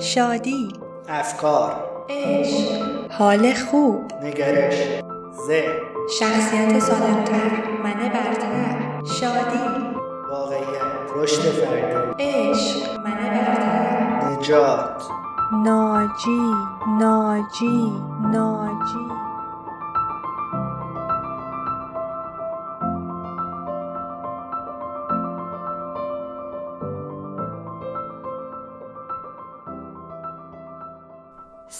شادی افکار عشق حال خوب نگرش ذهن شخصیت سالمتر من برتر شادی واقعیت رشد فردی عشق من برتر نجات. ناجی ناجی ناجی.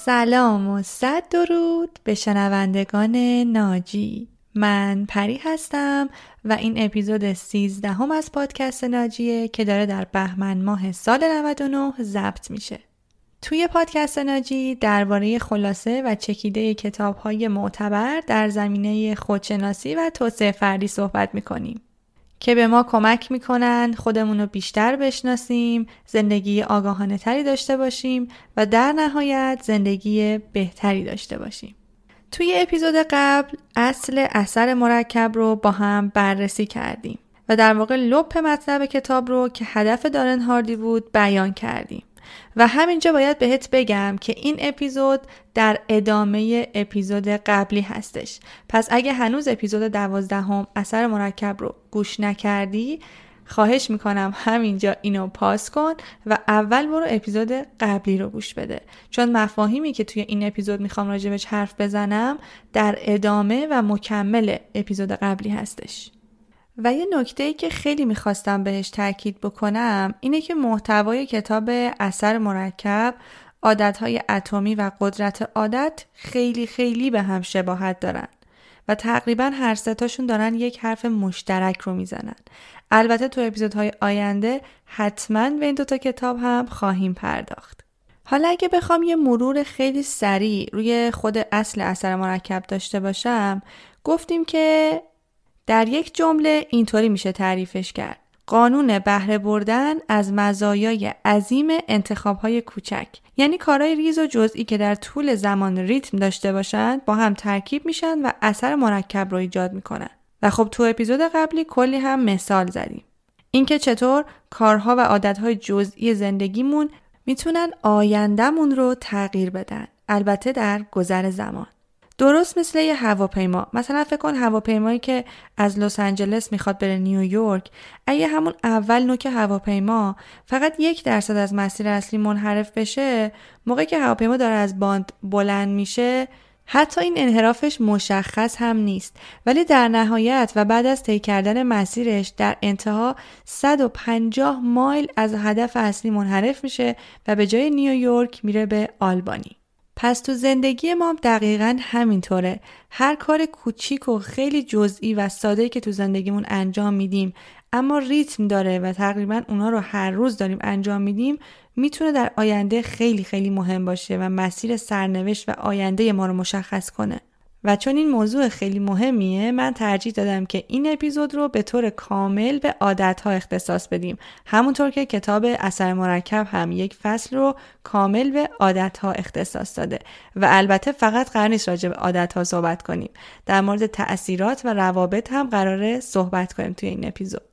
سلام و صد درود به شنوندگان ناجی. من پری هستم و این اپیزود 13 هم از پادکست ناجیه که داره در بهمن ماه سال 99 ضبط میشه. توی پادکست ناجی درباره خلاصه و چکیده کتاب های معتبر در زمینه خودشناسی و توسعه فردی صحبت می‌کنیم. که به ما کمک می‌کنن خودمون رو بیشتر بشناسیم، زندگی آگاهانه تری داشته باشیم و در نهایت زندگی بهتری داشته باشیم. توی اپیزود قبل اصل اثر مرکب رو با هم بررسی کردیم و در واقع لپ مطلب کتاب رو که هدف دارن هاردی بود بیان کردیم. و همینجا باید بهت بگم که این اپیزود در ادامه اپیزود قبلی هستش. پس اگه هنوز اپیزود دوازدهم اثر مرکب رو گوش نکردی خواهش می‌کنم همینجا اینو پاس کن و اول برو اپیزود قبلی رو گوش بده. چون مفاهیمی که توی این اپیزود می‌خوام راجبش حرف بزنم در ادامه و مکمل اپیزود قبلی هستش. و یه نکته ای که خیلی می‌خواستم بهش تاکید بکنم اینه که محتوای کتاب اثر مرکب عادتهای اتمی و قدرت عادت خیلی خیلی به هم شباهت دارن و تقریبا هر ستاشون دارن یک حرف مشترک رو می‌زنن. البته تو اپیزودهای آینده حتما به این دوتا کتاب هم خواهیم پرداخت. حالا اگه بخوام یه مرور خیلی سریع روی خود اصل اثر مرکب داشته باشم گفتیم که در یک جمله اینطوری میشه تعریفش کرد. قانون بهره بردن از مزایای عظیم انتخابهای کوچک یعنی کارهای ریز و جزئی که در طول زمان ریتم داشته باشند با هم ترکیب میشن و اثر مرکب رو ایجاد می‌کنن. و خب تو اپیزود قبلی کلی هم مثال زدیم. اینکه چطور کارها و عادتهای جزئی زندگیمون می‌تونن آیندهمون رو تغییر بدن البته در گذر زمان. درست مثل یه هواپیما. مثلا فکر کن هواپیمایی که از لس آنجلس می‌خواد بره نیویورک اگه همون اول نوک هواپیما فقط یک درصد از مسیر اصلی منحرف بشه موقعی که هواپیما داره از باند بلند میشه حتی این انحرافش مشخص هم نیست. ولی در نهایت و بعد از طی کردن مسیرش در انتها 150 مایل از هدف اصلی منحرف میشه و به جای نیویورک میره به آلبانی. پس تو زندگی ما دقیقا همینطوره. هر کار کوچیک و خیلی جزئی و ساده که تو زندگیمون انجام میدیم اما ریتم داره و تقریبا اونا رو هر روز داریم انجام میدیم می‌تونه در آینده خیلی خیلی مهم باشه و مسیر سرنوشت و آینده ما رو مشخص کنه. و چون این موضوع خیلی مهمیه من ترجیح دادم که این اپیزود رو به طور کامل به عادت ها اختصاص بدیم. همونطور که کتاب اثر مرکب هم یک فصل رو کامل به عادت ها اختصاص داده و البته فقط قرار نیست راجع به عادت ها صحبت کنیم. در مورد تاثیرات و روابط هم قراره صحبت کنیم توی این اپیزود.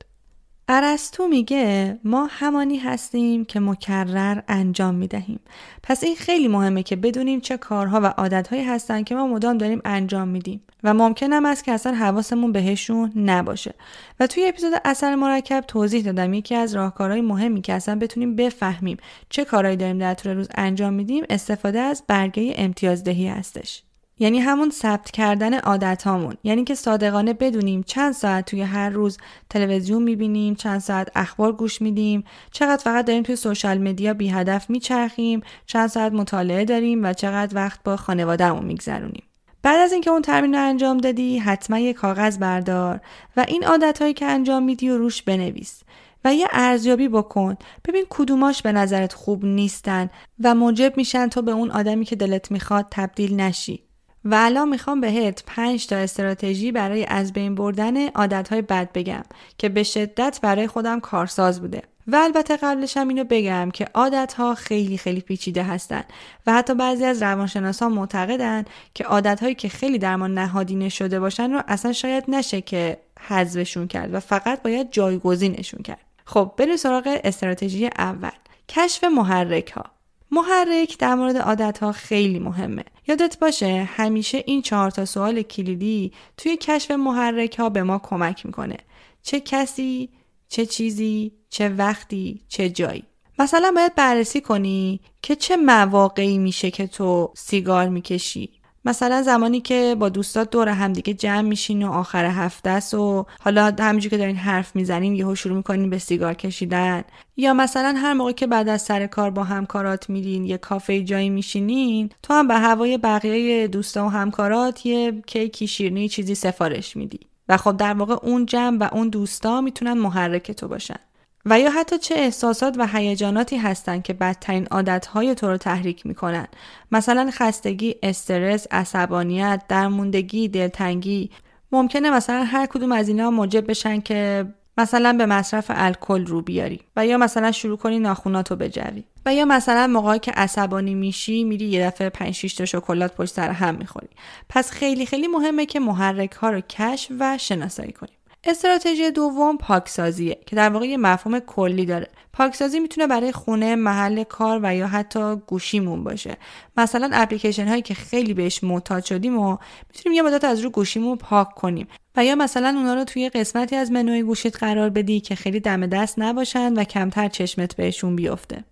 ارسطو میگه ما همانی هستیم که مکرر انجام می‌دهیم. پس این خیلی مهمه که بدونیم چه کارها و عادتهایی هستن که ما مدام داریم انجام میدیم و ممکن هم است که اصلا حواسمون بهشون نباشه. و توی اپیزود اثر مرکب توضیح دادم یکی از راهکارهای مهمی که اصلا بتونیم بفهمیم چه کارهایی داریم در طول روز انجام میدیم استفاده از برگه امتیازدهی هستش. یعنی همون ثبت کردن عادت هامون یعنی که صادقانه بدونیم چند ساعت توی هر روز تلویزیون می‌بینیم چند ساعت اخبار گوش میدیم چقدر فقط داریم توی سوشال مدیا بی هدف میچرخیم چند ساعت مطالعه داریم و چقدر وقت با خانوادهمون میگذرونیم. بعد از اینکه اون تمرین رو انجام دادی حتما یه کاغذ بردار و این عادت هایی که انجام میدی و روش بنویس و یه ارزیابی بکن. ببین کدوماش به نظرت خوب نیستن و موجب میشن تو به اون آدمی که دلت می‌خواد تبدیل نشی. و الان می‌خوام بهت پنج تا استراتژی برای از بین بردن عادتهای بد بگم که به شدت برای خودم کارساز بوده. و البته قبلش هم اینو بگم که عادت ها خیلی خیلی پیچیده هستن و حتی بعضی از روانشناسان معتقدن که عادت هایی که خیلی در ما نهادینه شده باشن رو اصلا شاید نشه که حذفشون کرد و فقط باید جایگزینشون کرد. خب بریم سراغ استراتژی اول. کشف محرک ها محرک در مورد عادت ها خیلی مهمه. یادت باشه همیشه این چهار تا سوال کلیدی توی کشف محرک ها به ما کمک می‌کنه. چه کسی، چه چیزی، چه وقتی، چه جایی. مثلا باید بررسی کنی که چه مواقعی میشه که تو سیگار می‌کشی مثلا زمانی که با دوستات دور همدیگه جمع میشین و آخر هفته است و حالا همینجور که دارین حرف می‌زنین یهو شروع می‌کنین به سیگار کشیدن. یا مثلا هر موقع که بعد از سر کار با همکارات میرین یه کافه جایی میشینین تو هم به هوای بقیه دوستا و همکارات یه کیکی شیرنی چیزی سفارش میدی. و خب در واقع اون جمع و اون دوستا می‌تونن محرک تو باشن. و یا حتی چه احساسات و هیجاناتی هستند که بدترین عادتهای تو رو تحریک می‌کنن. مثلا خستگی استرس عصبانیت درموندگی دلتنگی. ممکنه مثلا هر کدوم از اینا موجب بشن که مثلا به مصرف الکل رو بیاری و یا مثلا شروع کنی ناخوناتو بجوی. و یا مثلا موقعی که عصبانی میشی میری یه دفعه 5 6 تا شکلات پشت سر هم می‌خوری. پس خیلی خیلی مهمه که محرک ها رو کشف و شناسایی کنیم استراتژی دوم پاکسازیه که در واقع یه مفهوم کلی داره. پاکسازی می‌تونه برای خونه محل کار و یا حتی گوشیمون باشه. مثلا اپلیکیشن هایی که خیلی بهش معتاد شدیم و می‌تونیم یه مدت از رو گوشیمون پاک کنیم. و یا مثلا اونا رو توی قسمتی از منوی گوشیت قرار بدی که خیلی دم دست نباشن و کمتر چشمت بهشون بیفته.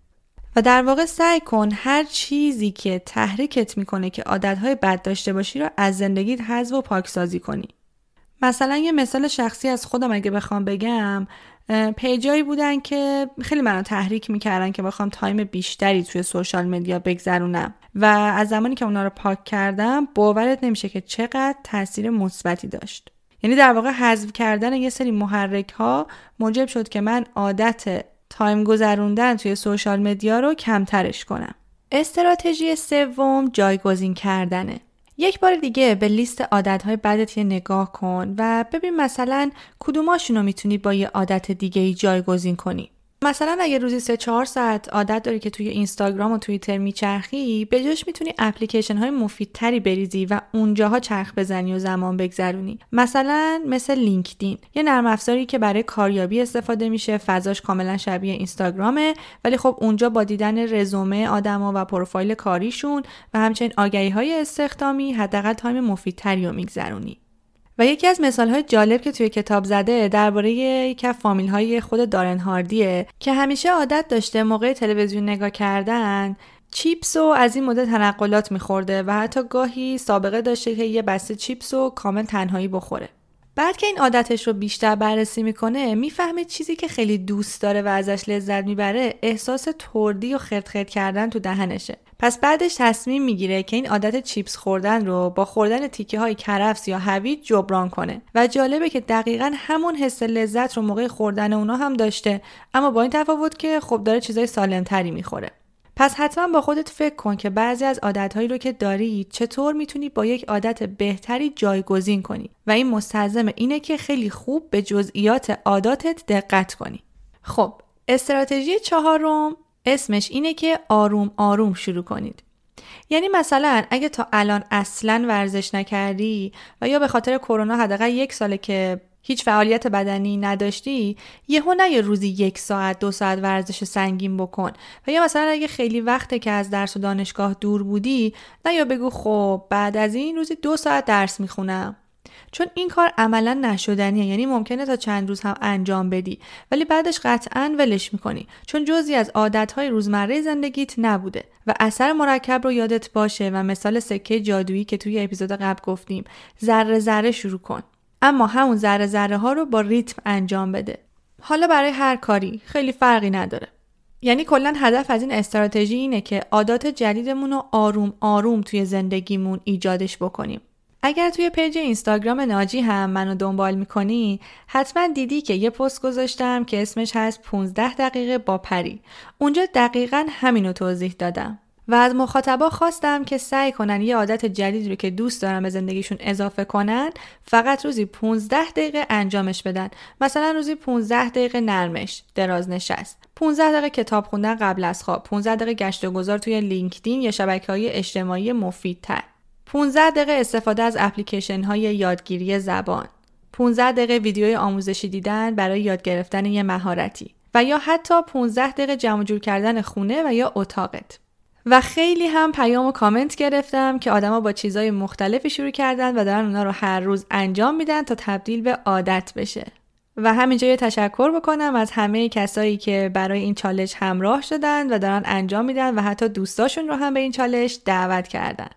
و در واقع سعی کن هر چیزی که تحریکت می‌کنه که عادتهای بد داشته باشی رو از زندگیت حذف و پاکسازی کنی. مثلا یه مثال شخصی از خودم اگه بخوام بگم page ایی بودن که خیلی منو تحریک می‌کردن که بخوام time بیشتری توی social media بگذرونم. و از زمانی که اونا رو پاک کردم باورت نمیشه که چقدر تاثیر مثبتی داشت. یعنی در واقع حذف کردن یه سری محرک ها موجب شد که من عادت time گذروندن توی social media رو کمترش کنم. استراتژی سوم جایگزین کردنه. یک بار دیگه به لیست عادتهای بدت یه نگاه کن و ببین مثلا کدوماشون رو می‌تونی با یه عادت دیگه ای جایگزین کنی. مثلا اگه روزی سه چهار ساعت عادت داری که توی اینستاگرام و توییتر میچرخی به جاش می‌تونی اپلیکیشن های مفیدتری بریزی و اونجاها چرخ بزنی و زمان بگذرونی. مثلا مثل لینکدین. یه نرم افزاری که برای کاریابی استفاده میشه فضاش کاملا شبیه اینستاگرامه ولی خب اونجا با دیدن رزومه آدما و پروفایل کاریشون و همچنین آگهی های استخدامی حداقل time مفیدتری رو میگذرونی. و یکی از مثال های جالب که توی کتاب زده درباره یکی از فامیل های خود دارن هاردیه که همیشه عادت داشته موقع تلویزیون نگاه کردن چیپس و از این مدل تنقلات میخورده و حتی گاهی سابقه داشته که یه بسته چیپس و کامل تنهایی بخوره. بعد که این عادتش رو بیشتر بررسی می‌کنه می‌فهمه چیزی که خیلی دوست داره و ازش لذت می‌بره احساس تردی و خرد خرد کردن تو دهنشه. پس بعدش تصمیم می‌گیره که این عادت چیپس خوردن رو با خوردن تیکه های کرفس یا هویج جبران کنه. و جالبه که دقیقا همون حس لذت رو موقع خوردن اونا هم داشته اما با این تفاوت که خب داره چیزای سالمتری می‌خوره. پس حتما با خودت فکر کن که بعضی از عادتهایی رو که داری چطور می‌تونی با یک عادت بهتری جایگزین کنی. و این مستلزم اینه که خیلی خوب به جزئیات عاداتت دقت کنی. خب استراتژی چهارم اسمش اینه که آروم آروم شروع کنید. یعنی مثلا اگه تا الان اصلا ورزش نکردی و یا به خاطر کرونا حداقل یک ساله که هیچ فعالیت بدنی نداشتی یهو نه یه روزی یک ساعت دو ساعت ورزش سنگین بکن. و یا مثلا اگه خیلی وقته که از درس و دانشگاه دور بودی نه یا بگو خب بعد از این روزی دو ساعت درس می‌خونم. چون این کار عملا نشدنیه یعنی ممکنه تا چند روز هم انجام بدی ولی بعدش قطعا ولش می‌کنی. چون جزی از عادتهای روزمره زندگیت نبوده و اثر مرکب رو یادت باشه و مثال سکه جادویی که توی اپیزود قبل گفتیم. ذره ذره شروع کن. اما همون ذره ذره ها رو با ریتم انجام بده. حالا برای هر کاری خیلی فرقی نداره. یعنی کلا هدف از این استراتژی اینه که عادات جدیدمون رو آروم آروم توی زندگیمون ایجادش بکنیم. اگر توی پیج اینستاگرام ناجی هم منو دنبال می‌کنی حتما دیدی که یه پست گذاشتم که اسمش هست 15 دقیقه با پری. اونجا دقیقا همینو توضیح دادم. و از مخاطبا خواستم که سعی کنن یه عادت جدید رو که دوست دارن به زندگیشون اضافه کنن فقط روزی 15 دقیقه انجامش بدن. مثلا روزی 15 دقیقه نرمش دراز نشست 15 دقیقه کتاب خوندن قبل از خواب. 15 دقیقه گشت و گذار توی لینکدین یا شبکه های اجتماعی مفیدتر. 15 دقیقه استفاده از اپلیکیشن های یادگیری زبان 15 دقیقه ویدیوی آموزشی دیدن برای یاد گرفتن یه مهارتی و یا حتی 15 دقیقه جمع جور کردن خونه و یا اتاقت. و خیلی هم پیام و کامنت گرفتم که آدما با چیزای مختلفی شروع کردن و دارن اونا رو هر روز انجام میدن تا تبدیل به عادت بشه. و همینجا یه تشکر بکنم از همه کسایی که برای این چالش همراه شدن و دارن انجام میدن و حتی دوستاشون رو هم به این چالش دعوت کردن.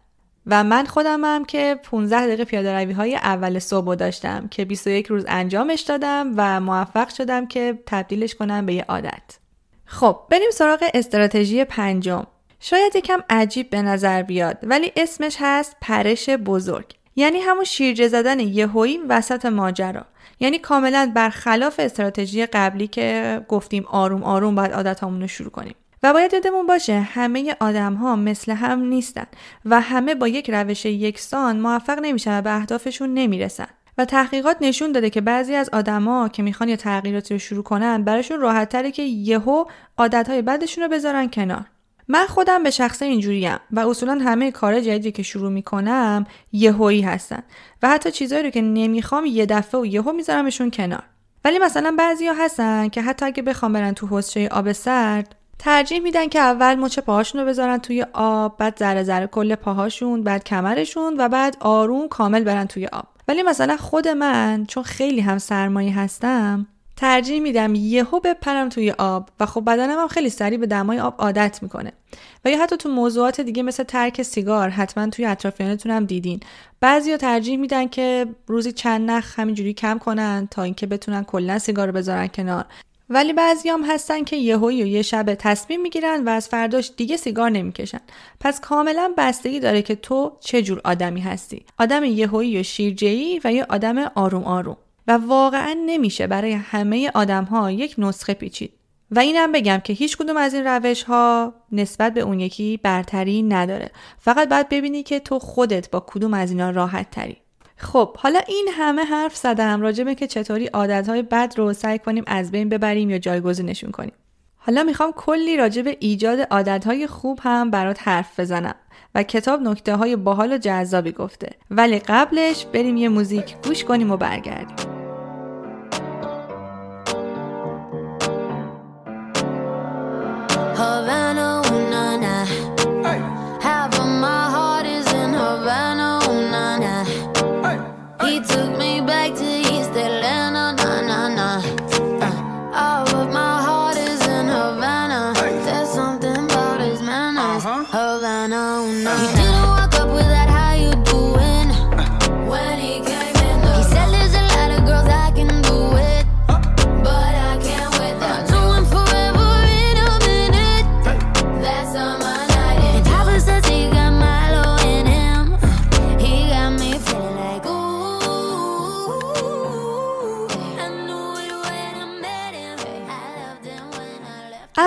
و من خودم هم که 15 دقیقه پیاده روی های اول صبح داشتم که 21 روز انجامش دادم و موفق شدم که تبدیلش کنم به یه عادت. خب بریم سراغ استراتژی پنجم. شاید یکم عجیب به نظر بیاد ولی اسمش هست پرش بزرگ. یعنی همون شیرجه زدن یهویی وسط ماجرا. یعنی کاملا برخلاف استراتژی قبلی که گفتیم آروم آروم باید عادتامون رو شروع کنیم. و باید یادمون باشه همه آدم ها مثل هم نیستن و همه با یک روش یکسان موفق نمیشن و به اهدافشون نمی‌رسن. و تحقیقات نشون داده که بعضی از آدما که می‌خوان یه تغییراتی رو شروع کنن براشون راحت تره که یهو عادتهای بدشون رو بذارن کنار. من خودم به شخصه اینجوریم و اصولا همه کار جدیدی که شروع می‌کنم یهویی هستن و حتی چیزایی رو که نمی‌خوام یه دفعه و یهو میذارمشون کنار. ولی مثلا بعضیا هستن که حتی اگه بخوام برن تو حوضچه آب سرد ترجیح میدن که اول مچ پاهاشون رو بذارن توی آب بعد ذره ذره کل پاهاشون بعد کمرشون و بعد آروم کامل برن توی آب. ولی مثلا خود من چون خیلی هم سرمایه هستم ترجیح میدم یهو بپرم توی آب و خب بدنم هم خیلی سریع به دمای آب عادت می‌کنه. و یا حتی تو موضوعات دیگه مثل ترک سیگار حتما توی اطرافیانتون هم دیدین. بعضیا ترجیح میدن که روزی چند نخ همینجوری کم کنن تا اینکه بتونن کلا سیگار رو بذارن کنار. ولی بعضیام هستن که یهویی و یه شب تصمیم می‌گیرن و از فرداش دیگه سیگار نمی‌کشن. پس کاملا بستگی داره که تو چه جور آدمی هستی. آدم یهویی و شیرجه‌ای و یا آدم آروم آروم. و واقعا نمیشه برای همه آدم ها یک نسخه پیچید. و اینم بگم که هیچ کدوم از این روش ها نسبت به اون یکی برتری نداره. فقط باید ببینی که تو خودت با کدوم از اینا راحت تری. خب حالا این همه حرف زدم راجبه که چطوری عادتهای بد رو سعی کنیم از بین ببریم یا جایگزینشون کنیم. حالا می‌خوام کلی راجب ایجاد عادتهای خوب هم برات حرف بزنم و کتاب نکته های باحال و جذابی گفته. ولی قبلش بریم یه موزیک گوش کنیم و برگردیم.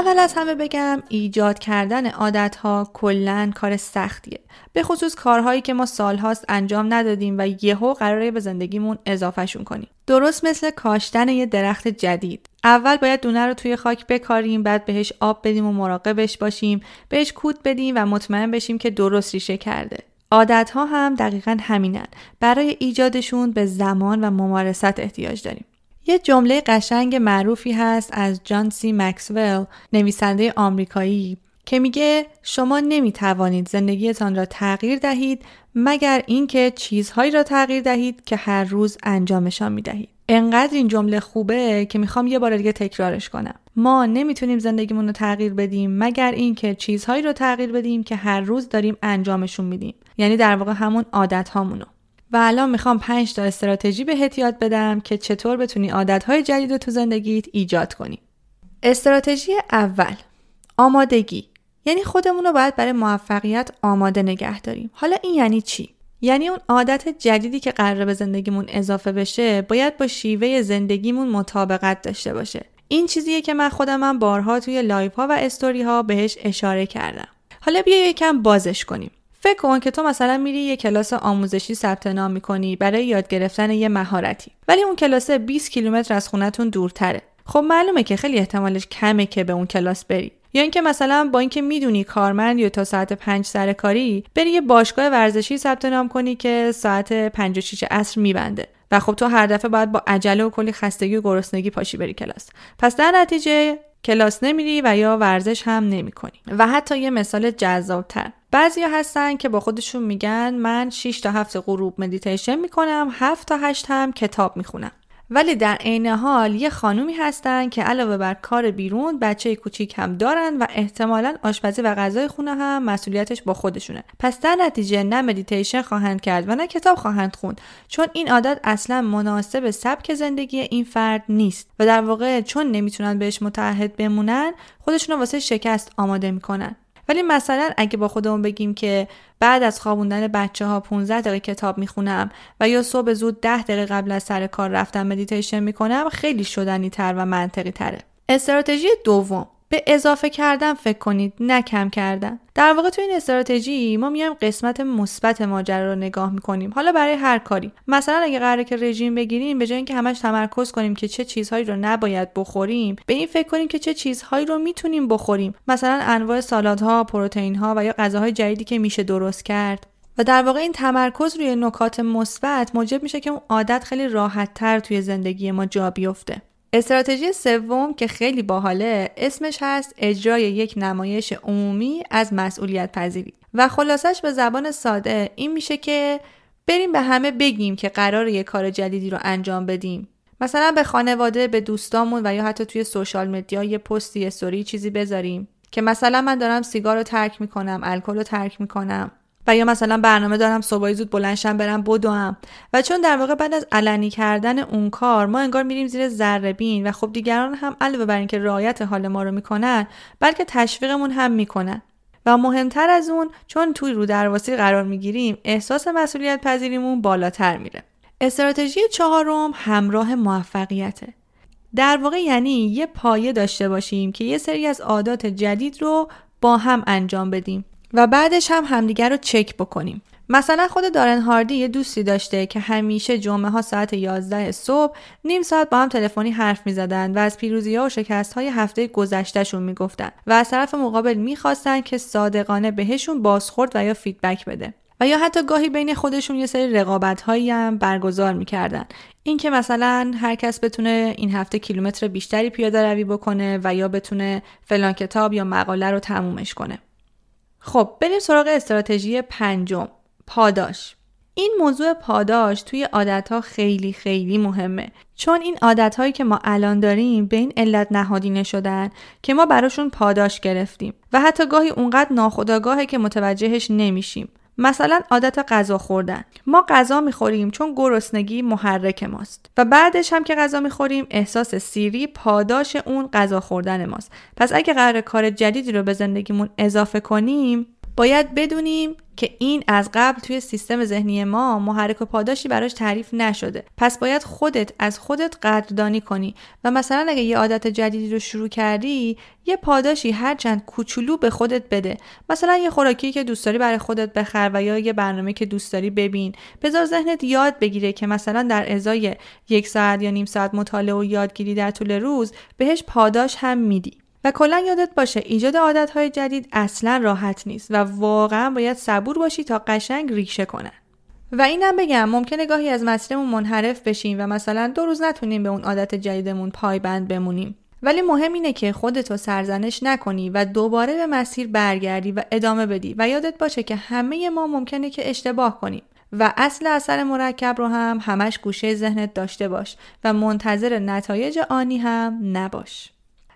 اول از همه بگم ایجاد کردن عادت ها کلا کار سختیه. به خصوص کارهایی که ما سالهاست انجام ندادیم و یهو قراره به زندگیمون اضافهشون کنیم. درست مثل کاشتن یه درخت جدید. اول باید دونه رو توی خاک بکاریم بعد بهش آب بدیم و مراقبش باشیم بهش کود بدیم و مطمئن بشیم که درست ریشه کرده. عادت ها هم دقیقا همینن. برای ایجادشون به زمان و ممارست احتیاج داریم. یه جمله قشنگ معروفی هست از جان سی مکسول نویسنده آمریکایی که میگه شما نمی‌توانید زندگیتان را تغییر دهید مگر اینکه چیزهایی را تغییر دهید که هر روز انجامشان می‌دهید. انقدر این جمله خوبه که می‌خوام یه بار دیگه تکرارش کنم. ما نمی‌تونیم زندگیمون رو تغییر بدیم مگر اینکه چیزهایی رو تغییر بدیم که هر روز داریم انجامشون میدیم. یعنی در واقع همون عادت هامونو و الان می‌خوام پنج تا استراتژی بهت یاد بدم که چطور بتونی عادتهای جدید تو زندگیت ایجاد کنی. استراتژی اول آمادگی یعنی خودمون رو باید برای موفقیت آماده نگه داریم. حالا این یعنی چی؟ یعنی اون عادت جدیدی که قراره به زندگیمون اضافه بشه باید با شیوه زندگیمون مطابقت داشته باشه. این چیزیه که من خودم بارها توی live ها و استوری ها بهش اشاره کردم. حالا بیا یکم بازش کنیم. فکر کن که تو مثلا میری یه کلاس آموزشی ثبت نام می‌کنی برای یاد گرفتن یه مهارتی. ولی اون کلاس 20 کیلومتر از خونتون دورتره. خب معلومه که خیلی احتمالش کمه که به اون کلاس بری. یا اینکه مثلا با اینکه می‌دونی کارمند یا تا ساعت پنج سر کاری بری یه باشگاه ورزشی ثبت نام کنی که ساعت 5 و 6 عصر میبنده. و خب تو هر دفعه باید با عجله و کلی خستگی و گرسنگی پاشی بری کلاس. پس در نتیجه کلاس نمیری و یا ورزش هم نمی‌کنی. و حتی یه مثال جذابتر. بعضیا هستن که با خودشون میگن من 6 تا 7 غروب مدیتیشن می‌کنم 7 تا 8 هم کتاب می‌خونم. ولی در عین حال یه خانومی هستن که علاوه بر کار بیرون بچه کوچیک هم دارن و احتمالا آشپزی و غذای خونه هم مسئولیتش با خودشونه. پس در نتیجه نه مدیتیشن خواهند کرد و نه کتاب خواهند خوند چون این عادت اصلا مناسب سبک زندگی این فرد نیست و در واقع چون نمی‌تونن بهش متحد بمونن خودشون رو واسه شکست آماده می‌کنن. ولی مثلا اگه با خودمون بگیم که بعد از خوابوندن بچه ها 15 دقیقه کتاب می‌خونم و یا صبح زود 10 دقیقه قبل از سر کار رفتم مدیتیشن می‌کنم خیلی شدنی تر و منطقی تره استراتژی دوم. به اضافه کردن فکر کنید نه کم کردن. در واقع تو این استراتژی ما میایم قسمت مثبت ماجرا رو نگاه می‌کنیم. حالا برای هر کاری. مثلا اگه قراره که رژیم بگیریم به جای اینکه همش تمرکز کنیم که چه چیزهایی رو نباید بخوریم به این فکر کنیم که چه چیزهایی رو می‌تونیم بخوریم. مثلا انواع سالادها پروتئینها و یا غذاهای جدیدی که میشه درست کرد. و در واقع این تمرکز روی نکات مثبت موجب میشه که اون عادت خیلی راحت تر توی زندگی ما جا بیفته. استراتژی سوم که خیلی باحاله اسمش هست اجرای یک نمایش عمومی از مسئولیت پذیری. و خلاصش به زبان ساده این میشه که بریم به همه بگیم که قرار یک کار جدیدی رو انجام بدیم. مثلا به خانواده به دوستامون و یا حتی توی سوشال مدیا یه پستی استوری چیزی بذاریم. که مثلا من دارم سیگار رو ترک می‌کنم الکل رو ترک می‌کنم. و یا مثلا برنامه دارم صبح زود بلنشم برم بدوم. و چون در واقع بعد از علنی کردن اون کار ما انگار میریم زیر ذره بین و خب دیگران هم علاوه بر اینکه رعایت حال ما رو می‌کنن بلکه تشویقمون هم می‌کنن. و مهمتر از اون چون توی رو درواسی قرار می‌گیریم احساس مسئولیت پذیریمون بالاتر میره. استراتژی چهارم همراه موفقیته. در واقع یعنی یه پایه داشته باشیم که یه سری از عادات جدید رو با هم انجام بدیم. و بعدش هم همدیگر رو چک بکنیم. مثلا خود دارن هاردی یه دوستی داشته که همیشه جمعه ها ساعت 11 صبح نیم ساعت با هم تلفنی حرف می زدن و از پیروزی ها و شکست های هفته گذشتهشون می گفتن و از طرف مقابل می‌خواستن که صادقانه بهشون بازخورد و یا فیدبک بده. و یا حتی گاهی بین خودشون یه سری رقابت هایی هم برگزار می‌کردن. اینکه مثلا هر کس بتونه این هفته کیلومتر بیشتری پیاده روی بکنه و یا بتونه فلان کتاب یا مقاله رو تمومش کنه. خب بریم سراغ استراتژی پنجم پاداش. این موضوع پاداش توی عادت خیلی خیلی مهمه. چون این عادت که ما الان داریم به این علت نهادینه شدن که ما براشون پاداش گرفتیم. و حتی گاهی اونقدر ناخداگاهه که متوجهش نمیشیم. مثلا عادت غذا خوردن. ما غذا می‌خوریم چون گرسنگی محرک ماست. و بعدش هم که غذا می‌خوریم احساس سیری پاداش اون غذا خوردن ماست. پس اگه قرار کار جدیدی رو به زندگیمون اضافه کنیم باید بدونیم که این از قبل توی سیستم ذهنی ما محرک و پاداشی براش تعریف نشده. پس باید خودت از خودت قدردانی کنی و مثلا اگه یه عادت جدیدی رو شروع کردی یه پاداشی هرچند کوچولو به خودت بده. مثلا یه خوراکی که دوست داری برای خودت بخر و یا یه برنامه که دوست داری ببین. بذار ذهنت یاد بگیره که مثلا در ازای یک ساعت یا نیم ساعت مطالعه و یادگیری در طول روز بهش پاداش هم میدی. و کلا یادت باشه ایجاد عادتهای جدید اصلا راحت نیست و واقعا باید صبور باشی تا قشنگ ریشه کنن. و اینم بگم ممکنه گاهی از مسیرمون منحرف بشیم و مثلا دو روز نتونیم به اون عادت جدیدمون پایبند بمونیم. ولی مهم اینه که خودتو سرزنش نکنی و دوباره به مسیر برگردی و ادامه بدی و یادت باشه که همه ما ممکنه که اشتباه کنیم و اصل اثر مرکب رو هم همش گوشه ذهنت داشته باش و منتظر نتایج آنی هم نباش.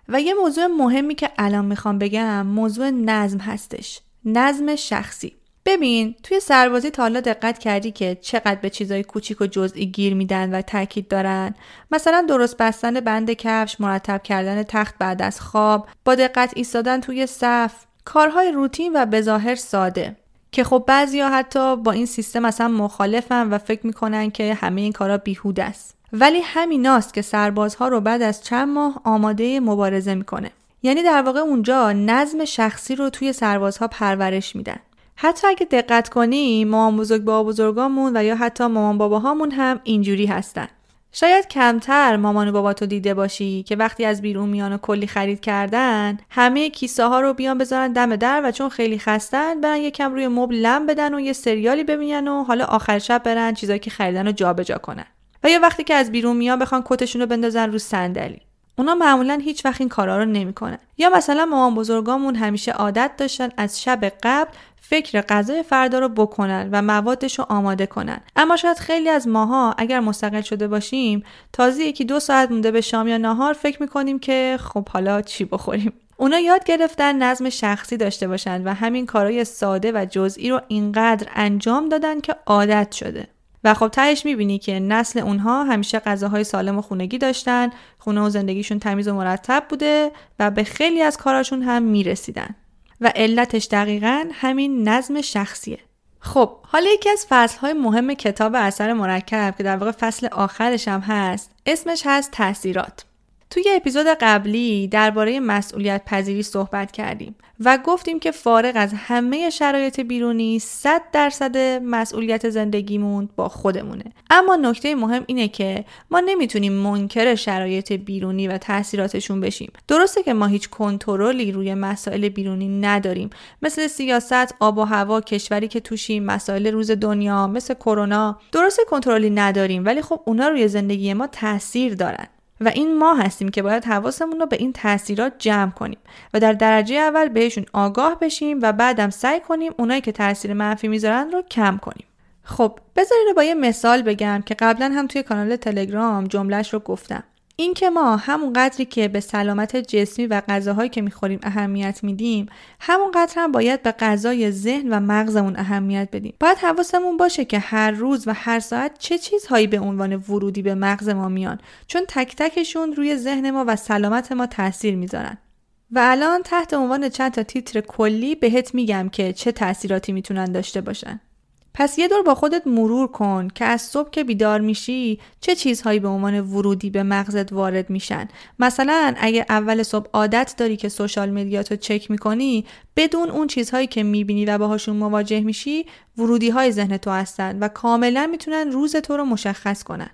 و یه موضوع مهمی که الان می‌خوام بگم موضوع نظم هستش. نظم شخصی. ببین توی سربازی تا حالا دقت کردی که چقدر به چیزای کوچیک و جزئی گیر میدن و تاکید دارن؟ مثلا درست بستن بند کفش مرتب کردن تخت بعد از خواب با دقت ایستادن توی صف. کارهای روتین و بظاهر ساده. که خب بعضیا حتی با این سیستم اصلا مخالفن و فکر می‌کنن که همه این کارا بیهود است. ولی همیناست که سربازها رو بعد از چند ماه آماده مبارزه می‌کنه. یعنی در واقع اونجا نظم شخصی رو توی سربازها پرورش میدن. حتی اگه دقت کنی مامان بزرگ با بزرگامون و یا حتی مامان باباهامون هم اینجوری هستن. شاید کمتر مامان و باباتو دیده باشی که وقتی از بیرون میان و کلی خرید کردن همه کیسه ها رو بیان بذارن دم در و چون خیلی خستن برن یکم روی مبل لم بدن و یه سریالی ببینن و حالا آخر شب برن چیزایی که خریدن رو جابجا کنن. و یا وقتی که از بیرون میان بخوان کتشون رو بندازن رو صندلی. اونا معمولا هیچ وقت این کارا رو نمی‌کنن. یا مثلا مامان بزرگامون همیشه عادت داشتن از شب قبل فکر غذای فردا رو بکنن و موادش رو آماده کنن. اما شاید خیلی از ماها اگر مستقل شده باشیم تازه یکی دو ساعت مونده به شام یا نهار فکر می‌کنیم که خب حالا چی بخوریم. اونا یاد گرفتن نظم شخصی داشته باشن و همین کارهای ساده و جزئی رو اینقدر انجام دادن که عادت شده. و خب تهش می‌بینی که نسل اونها همیشه غذاهای سالم و خونگی داشتن خونه و زندگیشون تمیز و مرتب بوده و به خیلی از کاراشون هم می‌رسیدن. و علتش دقیقا همین نظم شخصیه. خب حالا یکی از فصلهای مهم کتاب اثر مرکب که در واقع فصل آخرش هم هست اسمش هست تاثیرات توی اپیزود قبلی درباره مسئولیت پذیری صحبت کردیم و گفتیم که فارغ از همه شرایط بیرونی 100 درصد مسئولیت زندگیمون با خودمونه. اما نکته مهم اینه که ما نمی‌تونیم منکر شرایط بیرونی و تاثیراتشون بشیم. درسته که ما هیچ کنترلی روی مسائل بیرونی نداریم. مثل سیاست آب و هوا کشوری که توشیم مسائل روز دنیا مثل کرونا. درسته کنترلی نداریم ولی خب اونا روی زندگی ما تاثیر دارن. و این ما هستیم که باید حواسمون رو به این تاثیرات جمع کنیم و در درجه اول بهشون آگاه بشیم و بعدم سعی کنیم اونایی که تاثیر منفی می‌ذارن رو کم کنیم. خب بذارید با یه مثال بگم که قبلا هم توی کانال تلگرام جملهش رو گفتم. اینکه ما همون قدری که به سلامت جسمی و غذاهایی که می‌خوریم اهمیت میدیم همون قدر هم باید به غذای ذهن و مغزمون اهمیت بدیم. باید حواسمون باشه که هر روز و هر ساعت چه چیزهایی به عنوان ورودی به مغز ما میان چون تک تکشون روی ذهن ما و سلامت ما تاثیر می‌ذارن. و الان تحت عنوان چند تا تیتر کلی بهت میگم که چه تاثیراتی می‌تونن داشته باشن. پس یه دور با خودت مرور کن که از صبح که بیدار میشی چه چیزهایی به عنوان ورودی به مغزت وارد میشن؟ مثلا اگه اول صبح عادت داری که social media تو چک می‌کنی بدون اون چیزهایی که می‌بینی و باهاشون مواجه میشی ورودی های ذهن تو هستن و کاملا می‌تونن روزتو رو مشخص کنن.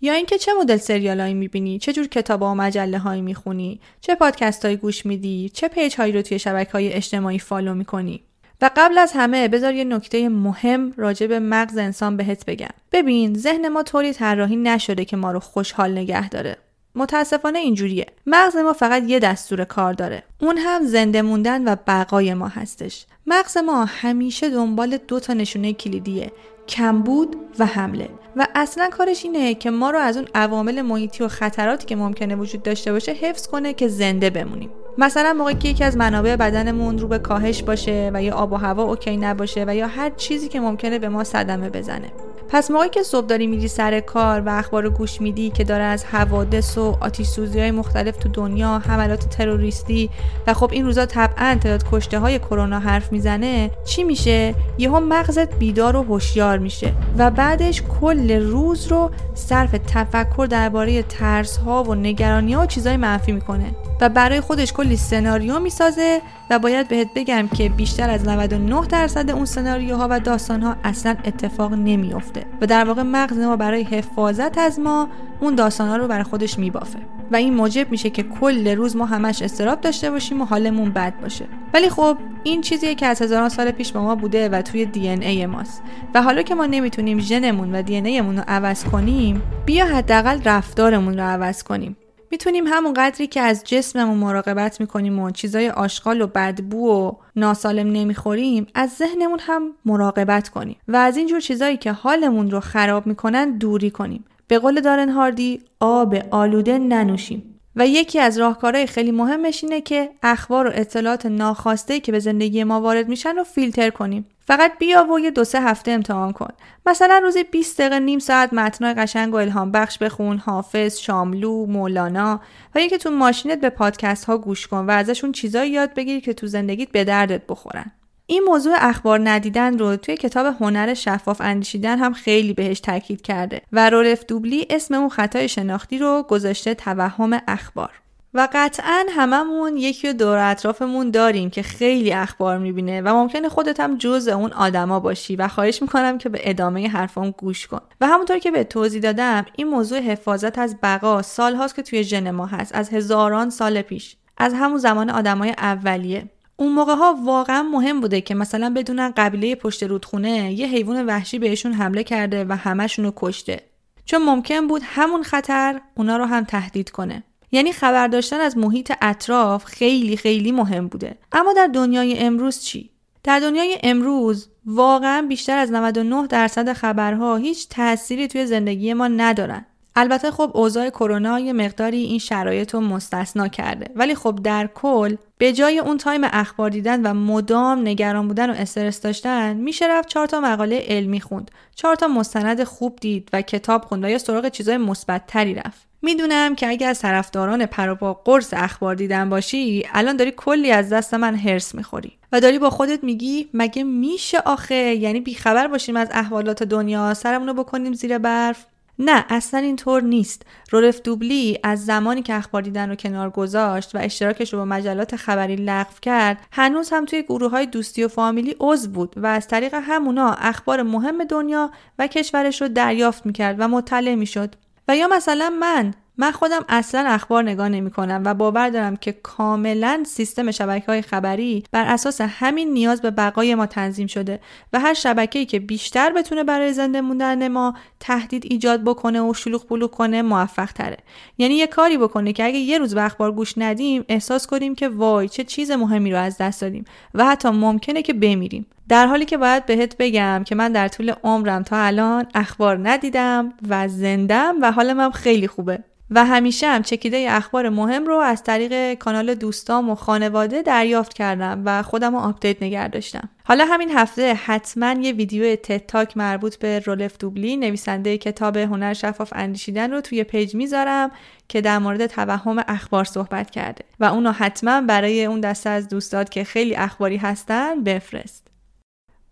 یا اینکه چه مدل سریالهایی می‌بینی؟ چه جور کتاب و مجله هایی می‌خونی؟ چه پادکست هایی گوش میدی؟ چه page هایی رو توی شبکه های اجتماعی follow می‌کنی؟ و قبل از همه بذار یه نکته مهم راجع به مغز انسان بهت بگم. ببین ذهن ما طوری طراحی نشده که ما رو خوشحال نگه داره. متاسفانه اینجوریه. مغز ما فقط یه دستور کار داره. اون هم زنده موندن و بقای ما هستش. مغز ما همیشه دنبال دو تا نشونه کلیدیه کمبود و حمله. و اصلا کارش اینه که ما رو از اون عوامل محیطی و خطراتی که ممکنه وجود داشته باشه حفظ کنه که زنده بمونیم. مثلا موقعی که یکی از منابع بدنمون رو به کاهش باشه و یا آب و هوا اوکی نباشه و یا هر چیزی که ممکنه به ما صدمه بزنه. پس موقعی که صبح داری میری سر کار و اخبار گوش میدی که داره از حوادث و آتیش سوزی های مختلف تو دنیا حملات تروریستی و خب این روزا طبعا تعداد کشته های کرونا حرف می‌زنه چی میشه؟ یهو مغزت بیدار و هوشیار میشه و بعدش کل روز رو صرف تفکر درباره ترس ها و نگرانی ها و چیزای منفی می‌کنه و برای خودش کلی سناریو می‌سازه و باید بهت بگم که بیشتر از 99 درصد اون سناریوها و داستانها اصلا اتفاق نمیافته و در واقع مغز ما برای حفاظت از ما اون داستانها رو برای خودش میبافه و این موجب میشه که کل روز ما همش استراب داشته باشیم و حالمون بد باشه. ولی خب این چیزیه که از هزاران سال پیش با ما بوده و توی دی ای ماست و حالا که ما نمی‌تونیم ژنمون و دی ایمون رو عوض کنیم بیا حداقل رفتارمون رو عوض کنیم. می‌تونیم همون قدری که از جسممون مراقبت می‌کنیم و چیزای آشغال و بدبو و ناسالم نمی‌خوریم از ذهنمون هم مراقبت کنیم و از اینجور چیزایی که حالمون رو خراب می‌کنن دوری کنیم. به قول دارن هاردی آب آلوده ننوشیم. و یکی از راهکارهای خیلی مهمش اینه که اخبار و اطلاعات ناخواسته که به زندگی ما وارد میشن رو فیلتر کنیم. فقط بیا و یه دو سه هفته امتحان کن. مثلا روزی 20 دقیقه نیم ساعت متنای قشنگ و الهام بخش بخون حافظ شاملو مولانا و یکی تو ماشینت به پادکست ها گوش کن و ازشون چیزایی یاد بگیر که تو زندگیت به دردت بخورن. این موضوع اخبار ندیدن رو توی کتاب هنر شفاف اندیشیدن هم خیلی بهش تاکید کرده و رولف دوبلی اسم اون خطای شناختی رو گذاشته توهم اخبار. و قطعا هممون یکی دور اطرافمون داریم که خیلی اخبار می‌بینه و ممکنه خودت هم جز اون آدما باشی و خواهش می‌کنم که به ادامه حرفام گوش کن. و همونطور که به توضیح دادم این موضوع حفاظت از بقا سال هاست که توی ژن ما هست از هزاران سال پیش. از همون زمان آدمای اولیه. اون موقع ها واقعا مهم بوده که مثلا بدونن قبیله پشت رودخونه یه حیوان وحشی بهشون حمله کرده و همشون رو کشته. چون ممکن بود همون خطر اونا رو هم تهدید کنه. یعنی خبر داشتن از محیط اطراف خیلی خیلی مهم بوده. اما در دنیای امروز چی؟ در دنیای امروز واقعا بیشتر از 99 درصد خبرها هیچ تأثیری توی زندگی ما ندارن. البته خب اوضاع کرونا یه مقداری این شرایط رو مستثنا کرده. ولی خب در کل به جای اون تایم اخبار دیدن و مدام نگران بودن و استرس داشتن میشه رفت چهار تا مقاله علمی خوند. چهار تا مستند خوب دید و کتاب خوند و یا سراغ چیزای مثبتتری رفت. می‌دونم که اگه از طرفداران پروپا قرص اخبار دیدن باشی الان داری کلی از دست من هرس می‌خوری. و داری با خودت میگی مگه میشه آخه؟ یعنی بیخبر باشیم از احوالات دنیا سرمونو بکنیم زیر برف؟ نه اصلا اینطور نیست. رولف دوبلی از زمانی که اخبار دیدن رو کنار گذاشت و اشتراکش رو با مجلات خبری لغو کرد هنوز هم توی گروه های دوستی و فامیلی عضو بود و از طریق همونا اخبار مهم دنیا و کشورش رو دریافت می‌کرد و مطلع می‌شد. و یا مثلا من من خودم اصلا اخبار نگاه نمی کنم و باور دارم که کاملا سیستم شبکه های خبری بر اساس همین نیاز به بقای ما تنظیم شده و هر شبکه‌ای که بیشتر بتونه برای زنده موندن ما تهدید ایجاد بکنه و شلوغ بلوغ کنه موفق تره. یعنی یه کاری بکنه که اگه یه روز به اخبار گوش ندیم احساس کنیم که وای چه چیز مهمی رو از دست دادیم و حتی ممکنه که بمیریم. در حالی که باید بهت بگم که من در طول عمرم تا الان اخبار ندیدم و زندم و حالم خیلی خوبه. و همیشه هم چکیده اخبار مهم رو از طریق کانال دوستام و خانواده دریافت کردم و خودم رو update نگه داشتم. حالا همین هفته حتما یه ویدیو TED Talk مربوط به رولف دوبلی نویسنده کتاب هنر شفاف اندیشیدن رو توی page می‌ذارم که در مورد توهم اخبار صحبت کرده و اونو حتما برای اون دسته از دوستات که خیلی اخباری هستن بفرست.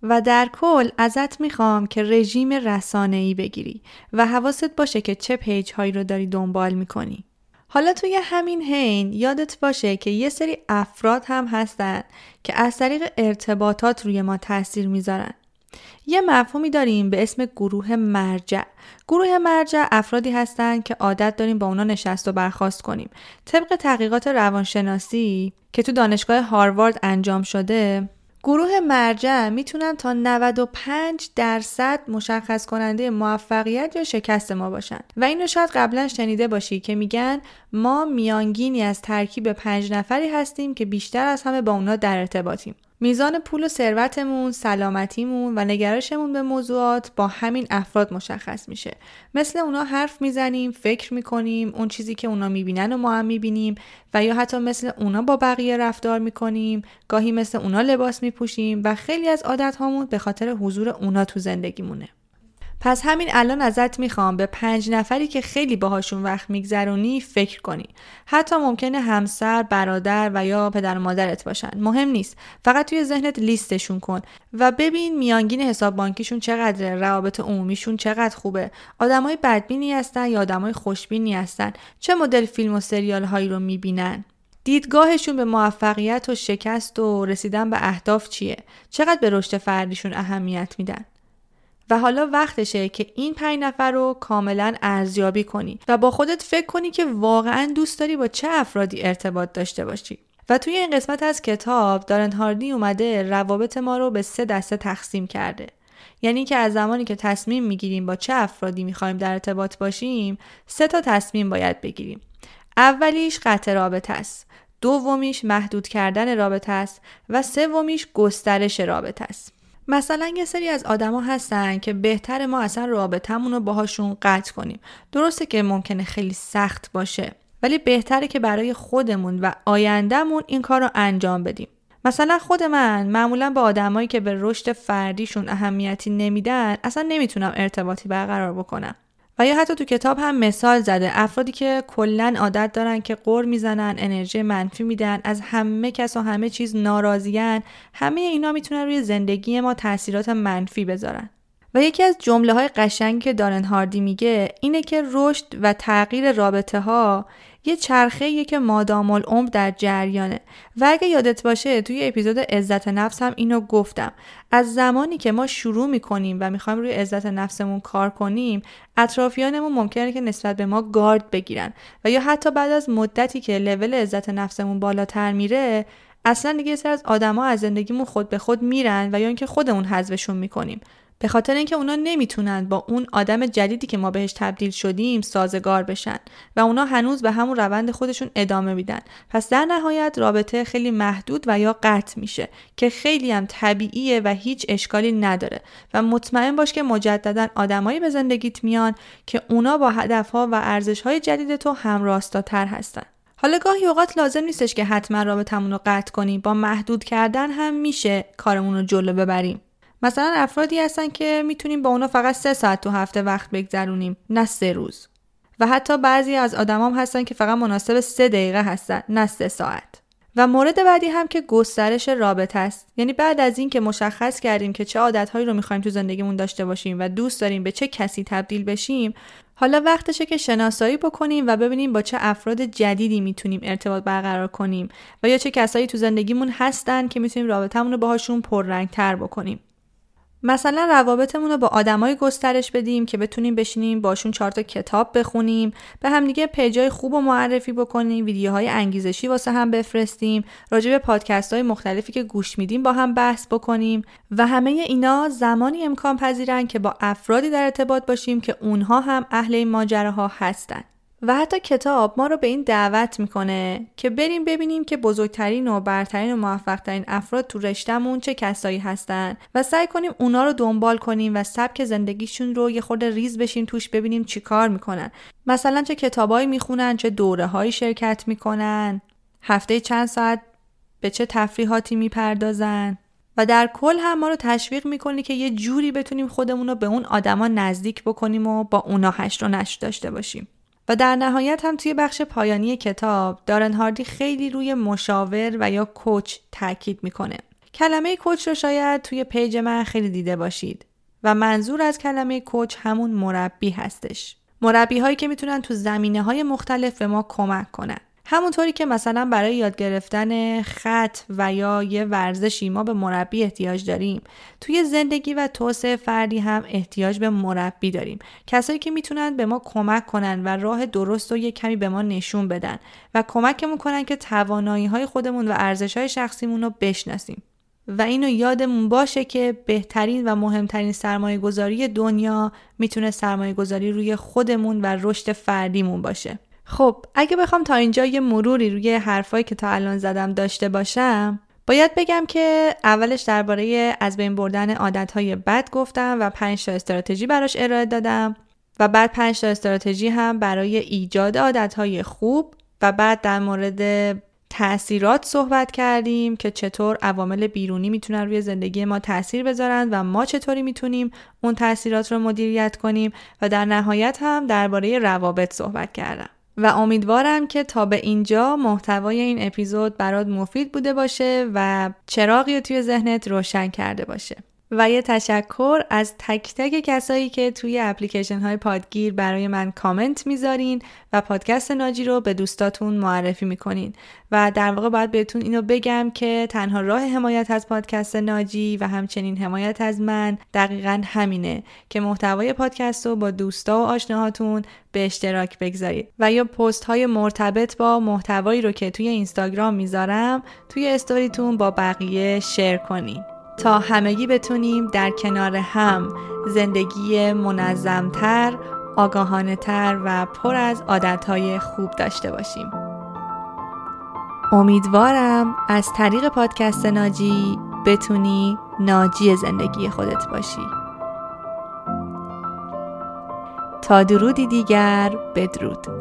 و در کل ازت می‌خوام که رژیم ای بگیری و حواست باشه که چه پیج هایی رو داری دنبال می‌کنی. حالا توی همین حین یادت باشه که یه سری افراد هم هستن که از طریق ارتباطات روی ما تاثیر می‌ذارن. یه مفهومی داریم به اسم گروه مرجع. گروه مرجع افرادی هستند که عادت داریم با اونا نشست و برخواست کنیم. طبق تحقیقات روانشناسی که تو دانشگاه هاروارد انجام شده گروه مرجع می‌تونن تا 95 درصد مشخص کننده موفقیت یا شکست ما باشن. و اینو شاید قبلا شنیده باشی که میگن ما میانگینی از ترکیب پنج نفری هستیم که بیشتر از همه با اونا در ارتباطیم. میزان پول و ثروتمون، سلامتیمون و نگرشمون به موضوعات با همین افراد مشخص میشه. مثل اونا حرف می‌زنیم، فکر می‌کنیم، اون چیزی که اونا می‌بینن و ما هم می‌بینیم و یا حتی مثل اونا با بقیه رفتار می‌کنیم، گاهی مثل اونا لباس میپوشیم و خیلی از عادت هامون به خاطر حضور اونا تو زندگیمونه. پس همین الان ازت می‌خوام به پنج نفری که خیلی باهاشون وقت میگذرونی فکر کنی. حتی ممکنه همسر برادر و یا پدر و مادرت باشن. مهم نیست. فقط توی ذهنت لیستشون کن و ببین میانگین حساب بانکیشون چقدره روابط عمومیشون چقدر خوبه. آدمای بدبینی هستن یا آدمای خوشبینی هستن؟ چه مدل فیلم و سریال هایی رو می‌بینن؟ دیدگاهشون به موفقیت و شکست و رسیدن به اهداف چیه؟ چقدر به رشد فردیشون اهمیت میدن؟ و حالا وقتشه که این پنج نفر رو کاملا ارزیابی کنی و با خودت فکر کنی که واقعا دوست داری با چه افرادی ارتباط داشته باشی. و توی این قسمت از کتاب دارن هاردی اومده روابط ما رو به سه دسته تقسیم کرده. یعنی که از زمانی که تصمیم می‌گیریم با چه افرادی می‌خوایم در ارتباط باشیم سه تا تصمیم باید بگیریم. اولیش قطع رابطه است دومیش محدود کردن رابطه است و سومیش گسترش رابطه است. مثلا یه سری از آدما هستن که بهتر ما اصلا رابطمون رو باهاشون قطع کنیم. درسته که ممکنه خیلی سخت باشه ولی بهتره که برای خودمون و آیندهمون این کار رو انجام بدیم. مثلا خود من معمولا با آدمایی که به رشد فردیشون اهمیتی نمیدن اصلا نمی‌تونم ارتباطی برقرار بکنم. و یا حتی تو کتاب هم مثال زده. افرادی که کلا عادت دارن که قر می‌زنن انرژی منفی میدن از همه کس و همه چیز ناراضیان همه اینا می‌تونن روی زندگی ما تاثیرات منفی بذارن. و یکی از جمله های قشنگی که دارن هاردی میگه اینه که رشد و تغییر رابطه ها یه چرخه که مادام العمر در جریانه. و اگه یادت باشه توی اپیزود عزت نفس هم اینو گفتم. از زمانی که ما شروع می‌کنیم و می‌خوایم روی عزت نفسمون کار کنیم اطرافیانمون ممکنه که نسبت به ما گارد بگیرن. و یا حتی بعد از مدتی که لول عزت نفسمون بالاتر میره اصلا دیگه سر از آدما از زندگیمون خود به خود میرن و یا اینکه خودمون حذفشون می‌کنیم. به خاطر اینکه اونا نمی‌تونن با اون آدم جدیدی که ما بهش تبدیل شدیم سازگار بشن و اونا هنوز به همون روند خودشون ادامه میدن. پس در نهایت رابطه خیلی محدود و یا قطع میشه که خیلی هم طبیعیه و هیچ اشکالی نداره. و مطمئن باش که مجددا آدمایی به زندگیت میان که اونا با هدفها و ارزشهای جدید تو همراستاتر هستن. حالا گاهی اوقات لازم نیستش که حتما رابطمون رو قطع کنیم. با محدود کردن هم میشه کارمون رو جلو ببریم. مثلا افرادی هستن که می‌تونیم با اونا فقط سه ساعت تو هفته وقت بگذرونیم نه سه روز. و حتی بعضی از آدمام هستن که فقط مناسب سه دقیقه هستن نه سه ساعت. و مورد بعدی هم که گسترش رابطه است. یعنی بعد از اینکه مشخص کردیم که چه عادتهایی رو می‌خوایم تو زندگیمون داشته باشیم و دوست داریم به چه کسی تبدیل بشیم حالا وقتشه که شناسایی بکنیم و ببینیم با چه افراد جدیدی می‌تونیم ارتباط برقرار کنیم و یا چه کسایی تو زندگیمون هستن که می‌تونیم رابطمون رو باهاشون پررنگتر بکنیم. مثلا روابطمون رو با آدمای گسترش بدیم که بتونیم بشینیم باشون چهار تا کتاب بخونیم به همدیگه پیجای خوب و معرفی بکنیم ویدیوهای انگیزشی واسه هم بفرستیم راجع به پادکست های مختلفی که گوش میدیم با هم بحث بکنیم و همه اینا زمانی امکان پذیرن که با افرادی در ارتباط باشیم که اونها هم اهل این ماجراها هستن. و حتی کتاب ما رو به این دعوت می‌کنه که بریم ببینیم که بزرگترین و برترین و موفقترین افراد تو رشتهمون چه کسایی هستن و سعی کنیم اونا رو دنبال کنیم و سبک زندگیشون رو یه خورده ریز بشیم توش ببینیم چی کار می‌کنن. مثلا چه کتابایی می‌خونن چه دوره هایی شرکت می‌کنن هفته چند ساعت به چه تفریحاتی می‌پردازن. و در کل هم ما رو تشویق می‌کنی که یه جوری بتونیم خودمون رو به اون آدما نزدیک بکنیم و با اونا هشت و نشت داشته باشیم. و در نهایت هم توی بخش پایانی کتاب دارن هاردی خیلی روی مشاور و یا کوچ تاکید می‌کنه. کلمه کوچ رو شاید توی پیج من خیلی دیده باشید و منظور از کلمه کوچ همون مربی هستش. مربی هایی که می‌تونن تو زمینه های مختلف به ما کمک کنن. همونطوری که مثلا برای یاد گرفتن خط و یا یه ورزشی ما به مربی احتیاج داریم. توی زندگی و توسعه فردی هم احتیاج به مربی داریم. کسایی که می‌تونن به ما کمک کنن و راه درست رو یه کمی به ما نشون بدن و کمکمون کنن که توانایی های خودمون و ارزش های شخصیمون رو بشناسیم. و اینو یادمون باشه که بهترین و مهمترین سرمایه گذاری دنیا می‌تونه سرمایه گذاری روی خودمون و رشد فردیمون باشه. خب اگه بخوام تا اینجا یه مروری روی حرفایی که تا الان زدم داشته باشم باید بگم که اولش درباره از بین بردن عادتهای بد گفتم و پنج تا استراتژی براش ارائه دادم و بعد پنج تا استراتژی هم برای ایجاد عادتهای خوب و بعد در مورد تاثیرات صحبت کردیم که چطور عوامل بیرونی می‌تونن روی زندگی ما تاثیر بذارن و ما چطوری می‌تونیم اون تاثیرات رو مدیریت کنیم و در نهایت هم درباره روابط صحبت کردم. و امیدوارم که تا به اینجا محتوای این اپیزود برات مفید بوده باشه و چراغی توی ذهنت روشن کرده باشه. و یه تشکر از تک تک کسایی که توی اپلیکیشن های پادگیر برای من کامنت می‌ذارین و پادکست ناجی رو به دوستاتون معرفی می‌کنین. و در واقع باید بهتون اینو بگم که تنها راه حمایت از پادکست ناجی و همچنین حمایت از من دقیقا همینه که محتوای پادکست رو با دوستا و آشناهاتون به اشتراک بگذارید. و یا پست های مرتبط با محتوایی رو که توی اینستاگرام می‌ذارم توی استوریتون با بقیه شیر کنین. تا همگی بتونیم در کنار هم زندگی منظمتر، آگاهانه تر و پر از عادتهای خوب داشته باشیم. امیدوارم از طریق پادکست ناجی بتونی ناجی زندگی خودت باشی. تا درودی دیگر بدرود.